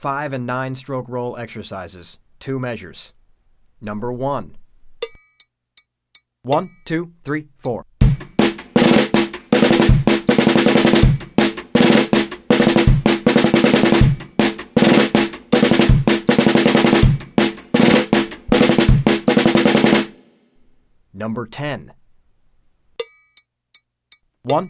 5 and 9 stroke roll exercises, two measures. Number 1. One, two, three, four. Number 10. 1,